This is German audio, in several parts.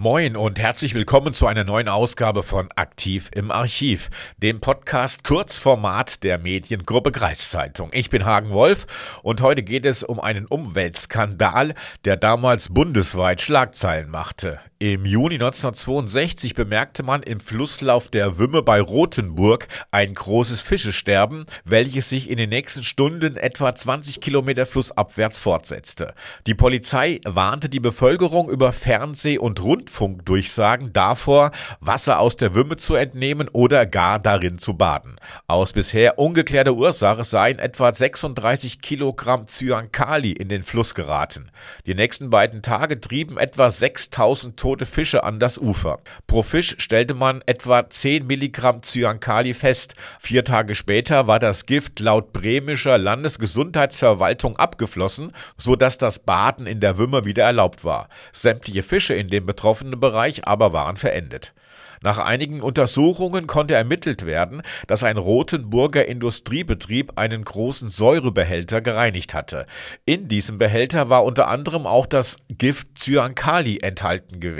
Moin und herzlich willkommen zu einer neuen Ausgabe von Aktiv im Archiv, dem Podcast Kurzformat der Mediengruppe Kreiszeitung. Ich bin Hagen Wolf und heute geht es um einen Umweltskandal, der damals bundesweit Schlagzeilen machte. Im Juni 1962 bemerkte man im Flusslauf der Wümme bei Rothenburg ein großes Fischesterben, welches sich in den nächsten Stunden etwa 20 Kilometer flussabwärts fortsetzte. Die Polizei warnte die Bevölkerung über Fernseh- und Rundfunkdurchsagen davor, Wasser aus der Wümme zu entnehmen oder gar darin zu baden. Aus bisher ungeklärter Ursache seien etwa 36 Kilogramm Cyankali in den Fluss geraten. Die nächsten beiden Tage trieben etwa 6000 tote Fische an das Ufer. Pro Fisch stellte man etwa 10 Milligramm Cyankali fest. Vier Tage später war das Gift laut bremischer Landesgesundheitsverwaltung abgeflossen, sodass das Baden in der Wümme wieder erlaubt war. Sämtliche Fische in dem betroffenen Bereich aber waren verendet. Nach einigen Untersuchungen konnte ermittelt werden, dass ein Rothenburger Industriebetrieb einen großen Säurebehälter gereinigt hatte. In diesem Behälter war unter anderem auch das Gift Cyankali enthalten gewesen.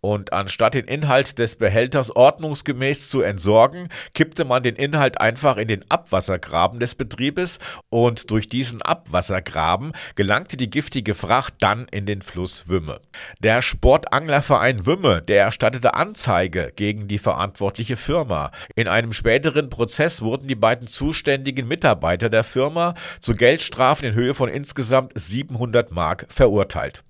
Und anstatt den Inhalt des Behälters ordnungsgemäß zu entsorgen, kippte man den Inhalt einfach in den Abwassergraben des Betriebes und durch diesen Abwassergraben gelangte die giftige Fracht dann in den Fluss Wümme. Der Sportanglerverein Wümme, der erstattete Anzeige gegen die verantwortliche Firma. In einem späteren Prozess wurden die beiden zuständigen Mitarbeiter der Firma zu Geldstrafen in Höhe von insgesamt 700 Mark verurteilt.